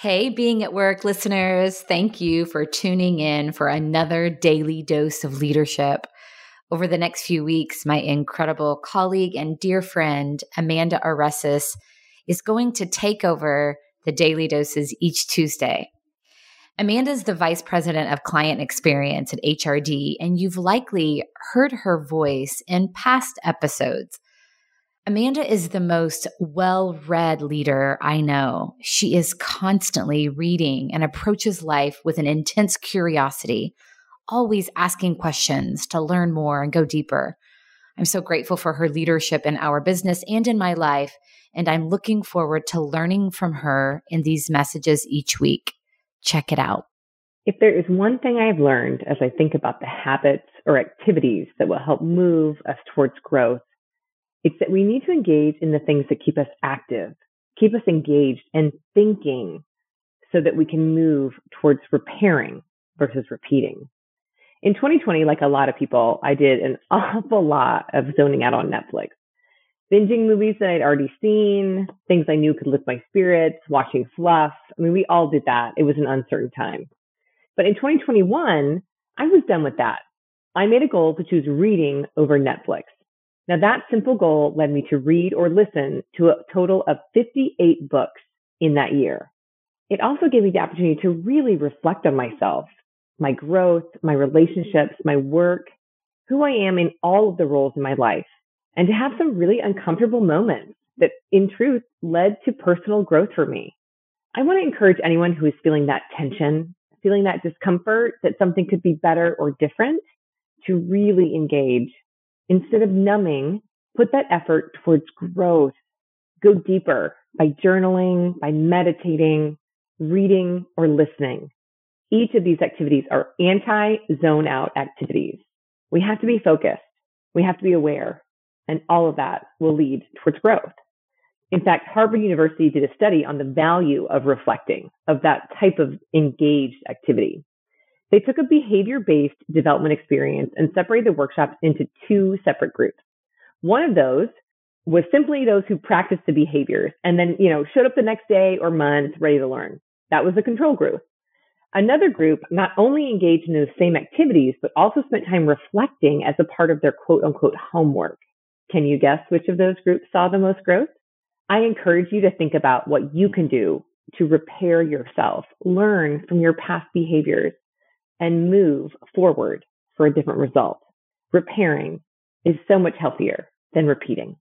Hey, being at work listeners, thank you for tuning in for another daily dose of leadership. Over the next few weeks, my incredible colleague and dear friend, Amanda Aresis, is going to take over the daily doses each Tuesday. Amanda is the vice president of client experience at HRD, and you've likely heard her voice in past episodes. Amanda is the most well read leader I know. She is constantly reading and approaches life with an intense curiosity, always asking questions to learn more and go deeper. I'm so grateful for her leadership in our business and in my life, and I'm looking forward to learning from her in these messages each week. Check it out. If there is one thing I've learned as I think about the habits or activities that will help move us towards growth, it's that we need to engage in the things that keep us active, keep us engaged and thinking so that we can move towards repairing versus repeating. In 2020, like a lot of people, I did an awful lot of zoning out on Netflix, binging movies that I'd already seen, things I knew could lift my spirits, watching fluff. I mean, we all did that. It was an uncertain time. But in 2021, I was done with that. I made a goal to choose reading over Netflix. Now, that simple goal led me to read or listen to a total of 58 books in that year. It also gave me the opportunity to really reflect on myself, my growth, my relationships, my work, who I am in all of the roles in my life, and to have some really uncomfortable moments that, in truth, led to personal growth for me. I want to encourage anyone who is feeling that tension, feeling that discomfort that something could be better or different to really engage Instead of numbing, put that effort towards growth. Go deeper by journaling, by meditating, reading, or listening. Each of these activities are anti zone out activities. We have to be focused. We have to be aware. And all of that will lead towards growth. In fact, Harvard University did a study on the value of reflecting, of that type of engaged activity. They took a behavior based development experience and separated the workshops into two separate groups. One of those was simply those who practiced the behaviors and then, you know, showed up the next day or month ready to learn. That was the control group. Another group not only engaged in those same activities, but also spent time reflecting as a part of their quote unquote homework. Can you guess which of those groups saw the most growth? I encourage you to think about what you can do to repair yourself, learn from your past behaviors, and move forward for a different result. Repairing is so much healthier than repeating.